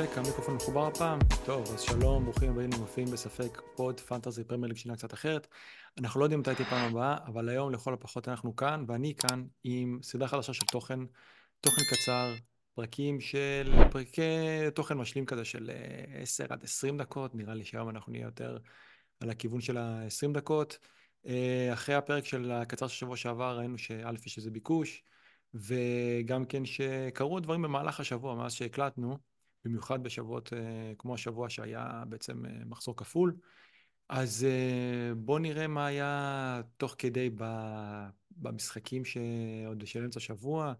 צודק, המיקרופון מחובר הפעם. טוב, אז שלום, ברוכים הבאים למופיעים בספק pod fantasy premier שינה קצת אחרת. אנחנו לא יודעים מתי תהיה פעם הבאה, אבל היום לכל הפחות אנחנו כאן, ואני כאן עם סדרה חדשה של תוכן, תוכן קצר, פרקים של, פרקי תוכן משלים כזה של 10 עד 20 דקות, נראה לי שהיום אנחנו נהיה יותר על הכיוון של ה-20 דקות. אחרי הפרק של הקצר של שבוע שעבר ראינו שא' יש איזה ביקוש, וגם כן שקרו דברים במהלך השבוע, מאז שהקלטנו, במיוחד בשבועות כמו השבוע שהיה בעצם מחזור כפול. אז בואו נראה מה היה תוך כדי במשחקים שעוד של אמצע השבוע,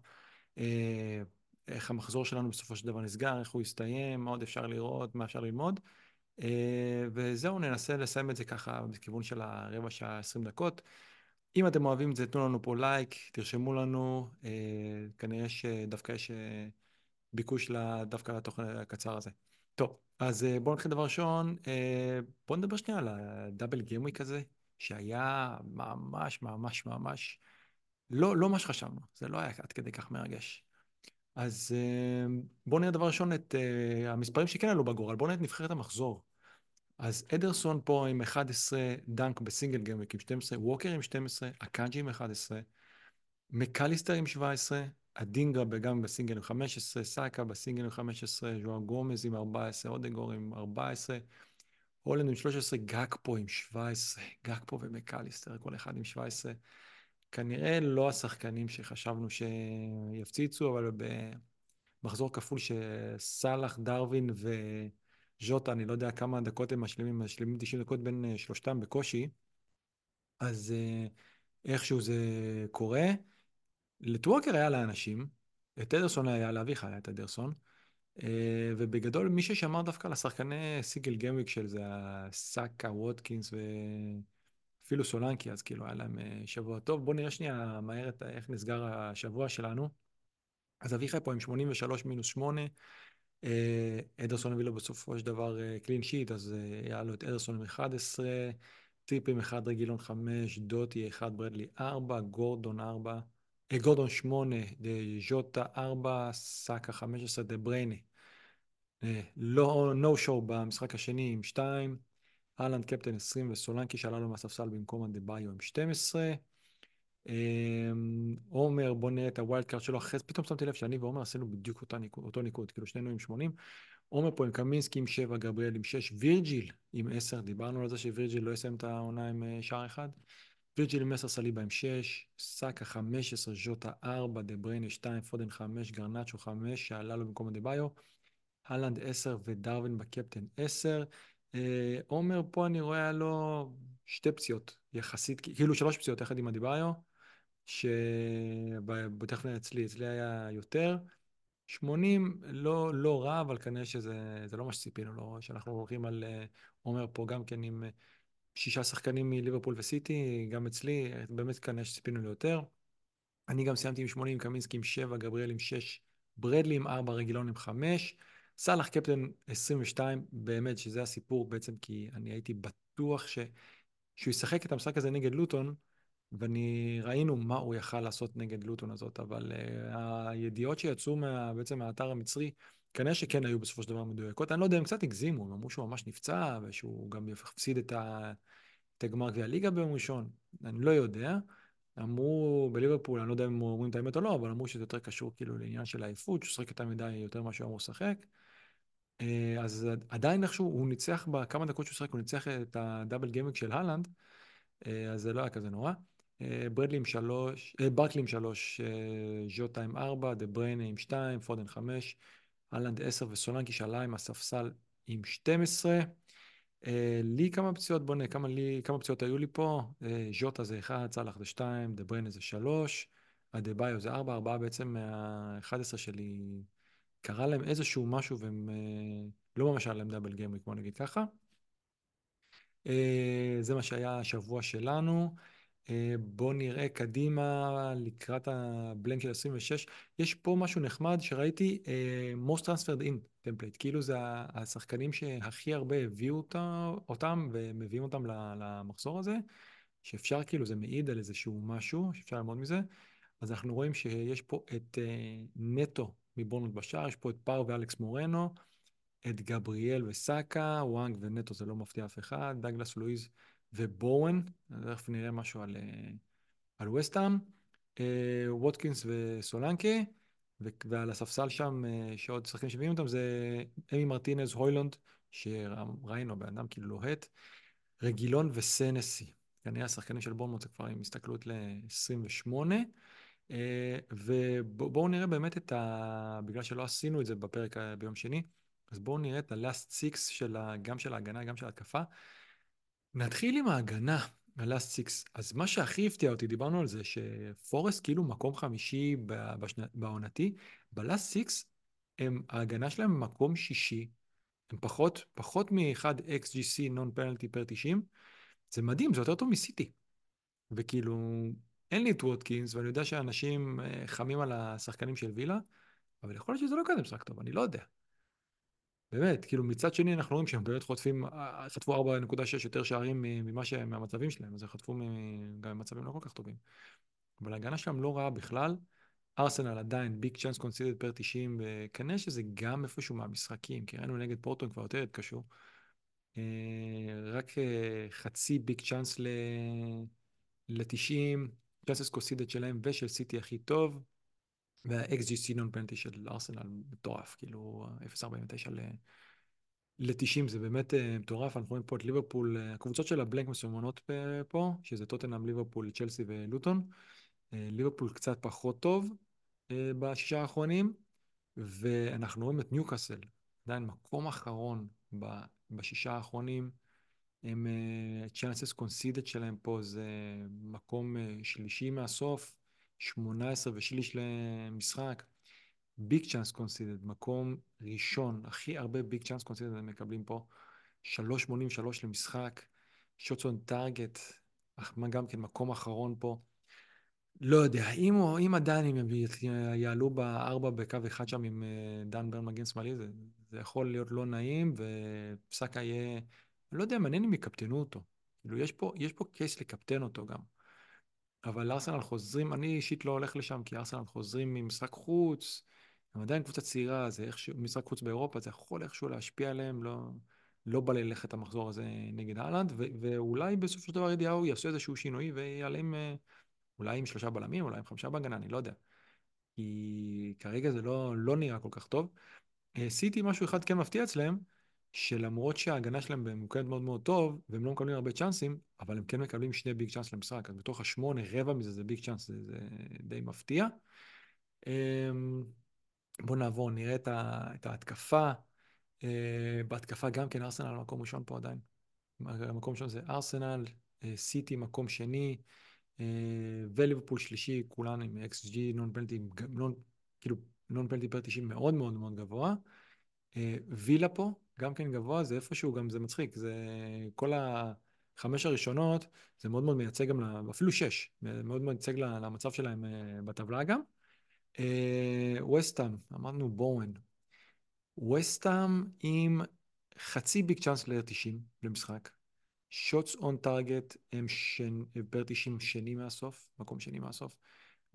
איך המחזור שלנו בסופו של דבר נסגר, איך הוא הסתיים, מה עוד אפשר לראות, מה אפשר ללמוד. וזהו, ננסה לסיים את זה ככה בכיוון של הרבע שעה, 20 דקות. אם אתם אוהבים את זה, תנו לנו פה לייק, תרשמו לנו, כנראה שדווקא יש ביקוש דווקא לתוכן הקצר הזה. טוב, אז בואו נתחיל דבר ראשון, בואו נדבר שנייה על הדאבל גיימוויק הזה, שהיה ממש ממש ממש, לא, לא מה שחשבנו, זה לא היה עד כדי כך מרגש. אז בואו נראה דבר ראשון את המספרים שכן עלו בגורל, בואו נראה את נבחרת המחזור. אז אדרסון פה עם 11, דנק ב single gameweek עם 12, ווקר עם 12, אקאנג'י עם 11, מקליסטר עם 17, אדינגרה גם בסינגל עם 15, סאקה בסינגל עם 15, ג'ו גומז עם 14, אודגארד עם 14, הולנד עם 13, גאקפו עם 17, גאקפו ומקליסטר, כל אחד עם 17. כנראה לא השחקנים שחשבנו שיפציצו, אבל במחזור כפול שסאלח, דרווין וז'וטה, אני לא יודע כמה דקות הם משלימים, משלימים 90 דקות בין שלושתם בקושי, אז איכשהו זה קורה. לטווקר היה לאנשים, את אדרסון היה לאביך, היה את אדרסון, ובגדול מי ששמר דווקא על השחקני סיגל גיימוויק של זה, סאקה, ווטקינס ואפילו סולנקי, אז כאילו היה להם שבוע טוב. בואו נראה שנייה מהר את איך נסגר השבוע שלנו. אז אביחי פה עם 83 מינוס 8, אדרסון הביא לו בסופו של דבר קלין שיט, אז היה לו את אדרסון עם 11, טיפים 1, רגילון 5, דוטי 1, ברדלי 4, גורדון 4, גורדון 8, ז'וטה 4, סאקה 15, דה בריינה. לא, נו שואו במשחק השני עם 2, אהלנד קפטן 20 וסולנקי שעלה לו מהספסל במקום אדה ביו עם 12. עומר, בוא נראה את ה wild card שלו, אחרי זה פתאום שמתי לב שאני ועומר עשינו בדיוק אותה אותו ניקוד, כאילו שנינו עם 80. עומר פה עם קמינסקי עם 7, גבריאל עם 6, וירג'יל עם 10, דיברנו על זה שווירג'יל לא יסיים את העונה עם שער אחד. וירג'יל 10, סליבה עם 6, סאקה 15, ז'וטה 4, דה בריינה 2, פודן 5, גרנצ'ו 5, שעלה לו במקום אדבאיו, הלנד 10 ודרווין בקפטן 10. עומר פה אני רואה לו שתי פציעות יחסית, כאילו שלוש פציעות יחד עם אדה-ביו, שבטח אצלי, אצלי היה יותר. 80 לא, לא רע, אבל כנראה שזה לא מה שציפינו לו, שאנחנו הולכים על עומר פה גם כן עם שישה שחקנים מליברפול וסיטי, גם אצלי, באמת כנראה שציפינו ליותר. אני גם סיימתי עם 80, קמינסקי עם 7, גבריאל עם 6, ברדלי עם 4, רגילון עם 5, סאלח קפטן 22, באמת שזה הסיפור בעצם, כי אני הייתי בטוח ש... שהוא ישחק את המשחק הזה נגד לוטון, ואני ראינו מה הוא יכל לעשות נגד לוטון הזאת, אבל uh, הידיעות שיצאו מה, בעצם מהאתר המצרי, כנראה שכן היו בסופו של דבר מדויקות. אני לא יודע, הם קצת הגזימו, הם אמרו שהוא ממש נפצע, ושהוא גם יפסיד את, ה... את הגמר גביע הליגה ביום ראשון. אני לא יודע. אמרו בליברפול, אני לא יודע אם הם אומרים את האמת או לא, אבל אמרו שזה יותר קשור כאילו לעניין של העייפות, שהוא שחק יותר מדי יותר ממה שהוא אמור לשחק. אז עדיין איכשהו, הוא ניצח בכמה דקות שהוא שחק, הוא ניצח את ה double gameweek של הלנד, אז זה לא היה כזה נורא. ברדלי עם שלוש, ברקלי עם שלוש, ז'וטה עם ארבע, דה בריינה עם שתיים, פודן חמש, הלנד עשר וסולנקי שעלה עם הספסל עם 12. לי כמה פציעות, בוא נראה כמה, כמה פציעות היו לי פה. ז'וטה זה 1, סאלח זה 2, דה בריינה זה 3, אדה זה 4, 4 בעצם מה-11 שלי קרה להם איזשהו משהו והם לא ממש היה להם double gameweek, בוא נגיד ככה. זה מה שהיה השבוע שלנו. בואו נראה קדימה לקראת ה blank של 26. יש פה משהו נחמד שראיתי, most transferred in template, כאילו זה השחקנים שהכי הרבה הביאו אותם ומביאים אותם למחזור הזה, שאפשר כאילו, זה מעיד על איזשהו משהו, שאפשר ללמוד מזה. אז אנחנו רואים שיש פה את נטו מבורנות בשער, יש פה את פאר ואלכס מורנו, את גבריאל וסאקה, וואנג ונטו זה לא מפתיע אף אחד, דגלס לואיז ובואן, תכף נראה משהו על, אה, על וסטאם, אה, ווטקינס וסולנקה, ועל הספסל שם, אה, שעוד שחקנים שמביאים אותם, זה אמי מרטינז, הוילונד, שראינו, בן אדם כאילו לוהט, רגילון וסנסי. כנראה השחקנים של בורנמוט זה כבר עם הסתכלות ל-28. ובואו נראה באמת את ה... בגלל שלא עשינו את זה בפרק ביום שני, אז בואו נראה את ה-last six של ה... גם של ההגנה, גם של ההתקפה. נתחיל עם ההגנה, ה-last six. אז מה שהכי הפתיע אותי, דיברנו על זה, שפורסט כאילו מקום חמישי. בעונתי, six, הם, ההגנה שלהם מקום שישי, הם פחות, פחות מ-1 XGC non penalty per 90, זה מדהים, זה יותר טוב מסיטי. וכאילו, אין לי את ווטקינס, ואני יודע שאנשים אה, חמים על השחקנים של וילה, אבל יכול להיות שזה לא כזה משחק טוב, אני לא יודע. באמת, כאילו מצד שני אנחנו רואים שהם באמת חוטפים, אה, חטפו 4.6 יותר שערים ממה שהם, מהמצבים שלהם, אז הם חטפו גם ממצבים לא כל כך טובים. אבל ההגנה שלהם לא רעה בכלל. ארסנל עדיין ביג צ'אנס קונסידד פר 90, וכנראה שזה גם איפשהו מהמשחקים, כי ראינו נגד פורטון כבר יותר התקשו. אה, רק אה, חצי ביג צ'אנס ל-90, צ'אנסס קונסידד שלהם ושל סיטי הכי טוב. וה-XGC נון פנטי של ארסנל מטורף, כאילו 0.49 ל-90 זה באמת אה, מטורף, אנחנו רואים פה את ליברפול, אה, הקבוצות של הבלנק מסומנות פה, שזה טוטנאם, ליברפול, צ'לסי ולוטון. אה, ליברפול קצת פחות טוב בשישה האחרונים, ואנחנו רואים את ניוקאסל, עדיין מקום אחרון בשישה האחרונים, הם, chances conceded שלהם פה זה מקום שלישי מהסוף, 18 ושליש למשחק. big chance conceded, מקום ראשון, הכי הרבה big chance conceded הם מקבלים פה. 3.83 למשחק, shots on target, גם כן מקום אחרון פה. לא יודע, אם, אם עדיין הם יעלו בארבע בקו אחד שם עם אה, דן ברן מגן שמאלי, זה, זה יכול להיות לא נעים, ופסקה יהיה, לא יודע, מעניין אם יקפטנו אותו. כאילו, יש פה, יש פה קייס לקפטן אותו גם. אבל ארסנל חוזרים, אני אישית לא הולך לשם, כי ארסנל חוזרים ממשחק חוץ, הם עדיין קבוצה צעירה, זה איכשהו, משחק חוץ באירופה, זה יכול איכשהו להשפיע עליהם, לא, לא בא ללכת המחזור הזה נגד אהלנד, ואולי בסופו של דבר ידיעו יעשו איזשהו שינוי ויעלה עם, אה, אולי עם שלושה בלמים, אולי עם חמישה בהגנה, אני לא יודע. כי כרגע זה לא, לא נראה כל כך טוב. סיטי אה, משהו אחד כן מפתיע אצלם, שלמרות שההגנה שלהם במוקד מאוד מאוד טוב, והם לא מקבלים הרבה צ'אנסים, אבל הם כן מקבלים שני ביג צ'אנס למשחק. אז בתוך השמונה, רבע מזה זה ביג צ'אנס, זה, זה די מפתיע. אמ, בואו נעבור, נראה את, ה, את ההתקפה. אה, בהתקפה גם כן ארסנל מקום ראשון פה עדיין. המקום ראשון זה ארסנל, אה, סיטי מקום שני, אה, וליברפול שלישי, כולן עם XG, נון פלטי, כאילו נון פלטי פר 90 מאוד מאוד מאוד גבוה. וילה פה, גם כן גבוה, זה איפשהו גם, זה מצחיק, זה כל החמש הראשונות, זה מאוד מאוד מייצג גם, אפילו שש, מאוד מייצג למצב שלהם אה, בטבלה גם. אה, אמרנו בואן. ווסטאם עם חצי ביג צ'אנס ל-90 למשחק. שוטס און טארגט הם שנ... פר 90 שני מהסוף, מקום שני מהסוף,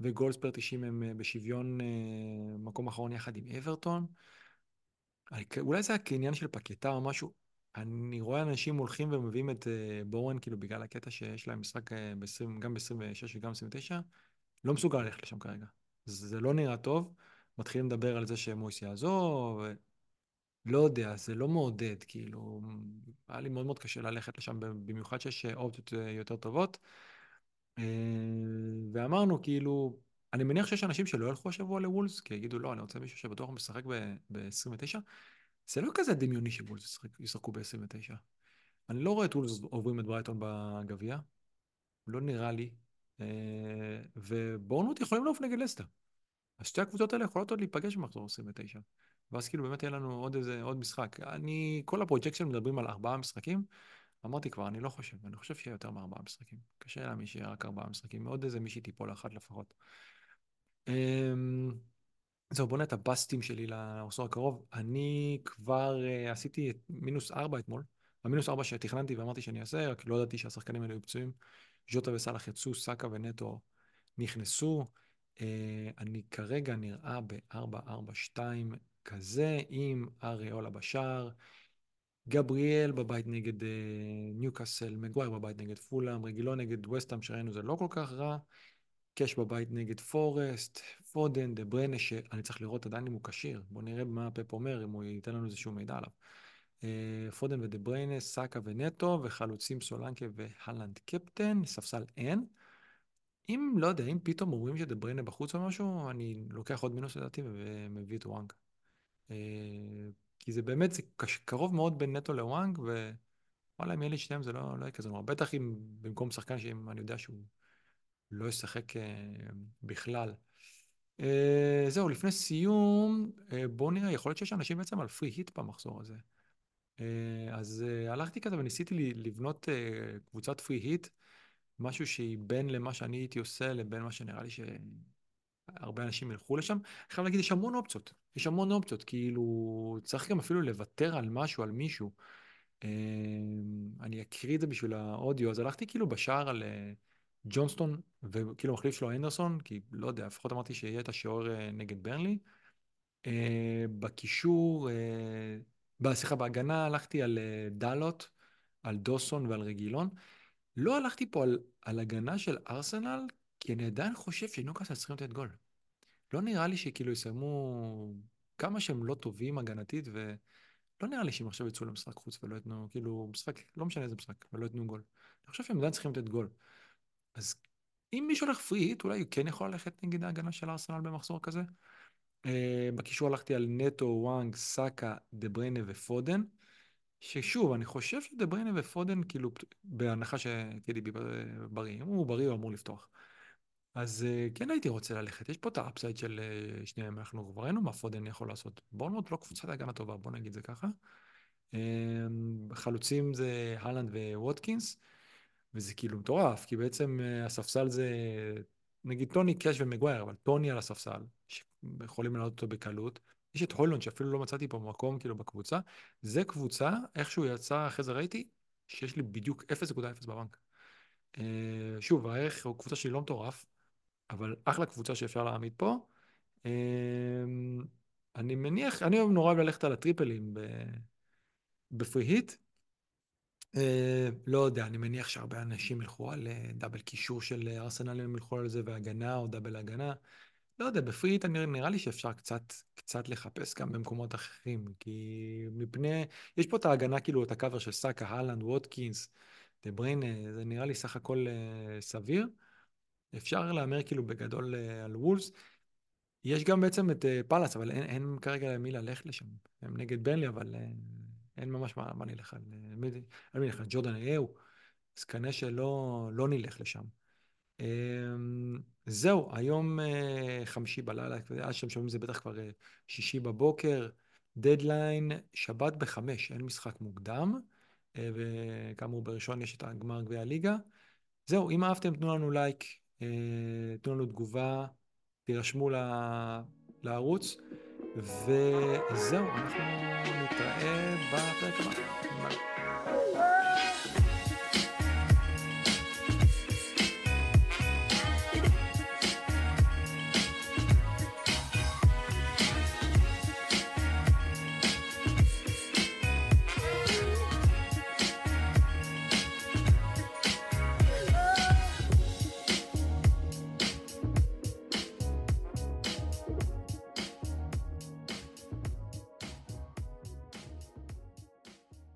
וגולדס פר 90 הם אה, בשוויון מקום אחרון יחד עם אברטון. אולי זה היה כעניין של פקטה או משהו. אני רואה אנשים הולכים ומביאים את uh, בורן, כאילו, בגלל הקטע שיש להם משחק uh, ב-20, גם ב-26 וגם ב-29, לא מסוגל ללכת לשם כרגע. זה, לא נראה טוב. מתחילים לדבר על זה שמויס יעזוב. לא יודע, זה לא מעודד, כאילו, היה לי מאוד מאוד קשה ללכת לשם, במיוחד שיש אופציות יותר טובות. ואמרנו, כאילו, אני מניח שיש אנשים שלא ילכו השבוע לוולס, כי יגידו, לא, אני רוצה מישהו שבטוח משחק ב-29. זה לא כזה דמיוני שוולס ישחקו ב-29. אני לא רואה את וולס עוברים את ברייטון בגביע, לא נראה לי. אה, ובורנות יכולים לעוף נגד לסטר. אז שתי הקבוצות האלה יכולות עוד להיפגש במחזור 29. ואז כאילו באמת יהיה לנו עוד איזה, עוד משחק. אני, כל הפרויקט מדברים על ארבעה משחקים. אמרתי כבר, אני לא חושב, אני חושב שיהיה יותר מארבעה משחקים. קשה להאמין שיהיה רק ארבעה משחקים, מאוד איזה מישהי תיפול אחת לפחות. אמ, זהו, בוא נראה את הבאסטים שלי לעשור הקרוב. אני כבר uh, עשיתי את מינוס ארבע אתמול. המינוס ארבע שתכננתי ואמרתי שאני אעשה, רק לא ידעתי שהשחקנים האלה היו פצועים. ז'וטה וסאלח יצאו, סאקה ונטו נכנסו. אה, אני כרגע נראה ב-4-4-2 כזה, עם אריולה בשער, גבריאל בבית נגד אה, ניוקאסל, מגווייר בבית נגד פולאם, רגילו נגד ווסטהאם שראינו זה לא כל כך רע, קאש בבית נגד פורסט, פודן, דה ברנה, שאני צריך לראות עדיין אם הוא כשיר. בואו נראה מה פפ אומר, אם הוא ייתן לנו איזשהו מידע עליו. Uh, פודן ודה בריינה, סאקה ונטו, וחלוצים סולנקה והלנד קפטן, ספסל אין. אם, לא יודע, אם פתאום אומרים שדה בריינה בחוץ או משהו, אני לוקח עוד מינוס לדעתי ומביא את וואנג. Uh, כי זה באמת, זה קרוב מאוד בין נטו לוואנג, ווואלה, אם יהיה לי שניהם זה לא, לא יהיה כזה נורא. בטח אם במקום שחקן שאם אני יודע שהוא לא ישחק uh, בכלל. Uh, זהו, לפני סיום, uh, בואו נראה, יכול להיות שיש אנשים בעצם על פרי היט במחזור הזה. אז הלכתי כזה וניסיתי לבנות קבוצת פרי היט, משהו שהיא בין למה שאני הייתי עושה לבין מה שנראה לי שהרבה אנשים ילכו לשם. אני חייב להגיד, יש המון אופציות. יש המון אופציות, כאילו, צריך גם אפילו לוותר על משהו, על מישהו. אני אקריא את זה בשביל האודיו, אז הלכתי כאילו בשער על... Uh, ג'ונסטון, וכאילו מחליף שלו אנדרסון, כי לא יודע, לפחות אמרתי שיהיה את השוער אה, נגד ברנלי. אה, בקישור, אה, סליחה, בהגנה הלכתי על דלות, על דוסון ועל רגילון. לא הלכתי פה על, על הגנה של ארסנל, כי אני עדיין חושב שנוקאסל צריכים לתת גול. לא נראה לי שכאילו יסיימו כמה שהם לא טובים הגנתית, ולא נראה לי שהם עכשיו יצאו למשחק חוץ ולא יתנו, כאילו, משחק, לא משנה איזה משחק, ולא יתנו גול. אני חושב שהם עדיין צריכים לתת גול. אז אם מישהו הולך free hit, אולי הוא כן יכול ללכת נגד ההגנה של ארסנל במחזור כזה. אה, בקישור הלכתי על נטו, הוואנג, סאקה, דה בריינה ופודן. ששוב, אני חושב שדה בריינה ופודן, כאילו, בהנחה ש KDB בריא, אם הוא בריא הוא אמור לפתוח. אז אה, כן הייתי רוצה ללכת, יש פה את ה upside של אה, שניהם, אנחנו כבר ראינו מה פודן יכול לעשות. בורנמוט לא קבוצת הגנה טובה, בוא נגיד זה ככה. חלוצים זה הלנד וווטקינס. וזה כאילו מטורף, כי בעצם אה, הספסל זה, נגיד טוני קאש ומגווייר, אבל טוני על הספסל, שיכולים לעלות אותו בקלות. יש את הוילונד, שאפילו לא מצאתי פה מקום כאילו בקבוצה. זה קבוצה, איכשהו יצא, אחרי זה ראיתי, שיש לי בדיוק 0.0 בבנק. אה, שוב, הערך קבוצה שלי לא מטורף, אבל אחלה קבוצה שאפשר להעמיד פה. אה, אני מניח, אני אוהב נורא ללכת על הטריפלים ב free hit, לא יודע, אני מניח שהרבה אנשים ילכו על אה, double קישור של אה, ארסנל, הם ילכו על זה והגנה או double הגנה. לא יודע, ב free hit נראה לי שאפשר קצת, קצת לחפש גם במקומות אחרים, כי מפני, יש פה את ההגנה, כאילו, את הקאבר של סאקה, הלנד, ווטקינס, דה בריינה, זה נראה לי סך הכל סביר. אפשר להמר כאילו בגדול על וולס. יש גם בעצם את פאלאס, אבל אין, אין כרגע למי ללכת לשם. הם נגד ברנלי, אבל אין ממש מה, מה נלך על... מי נלך על ג'ורדן איו, אז כנראה שלא לא נלך לשם. אמ, זהו, היום אה, חמישי בלילה, עד שאתם שומעים זה בטח כבר אה, שישי בבוקר, דדליין, שבת בחמש, אין משחק מוקדם, אה, וכאמור בראשון יש את הגמר גביע הליגה. זהו, אם אהבתם תנו לנו לייק, תנו לנו תגובה, תירשמו לערוץ. וזהו, אנחנו נתראה בפרק הבא.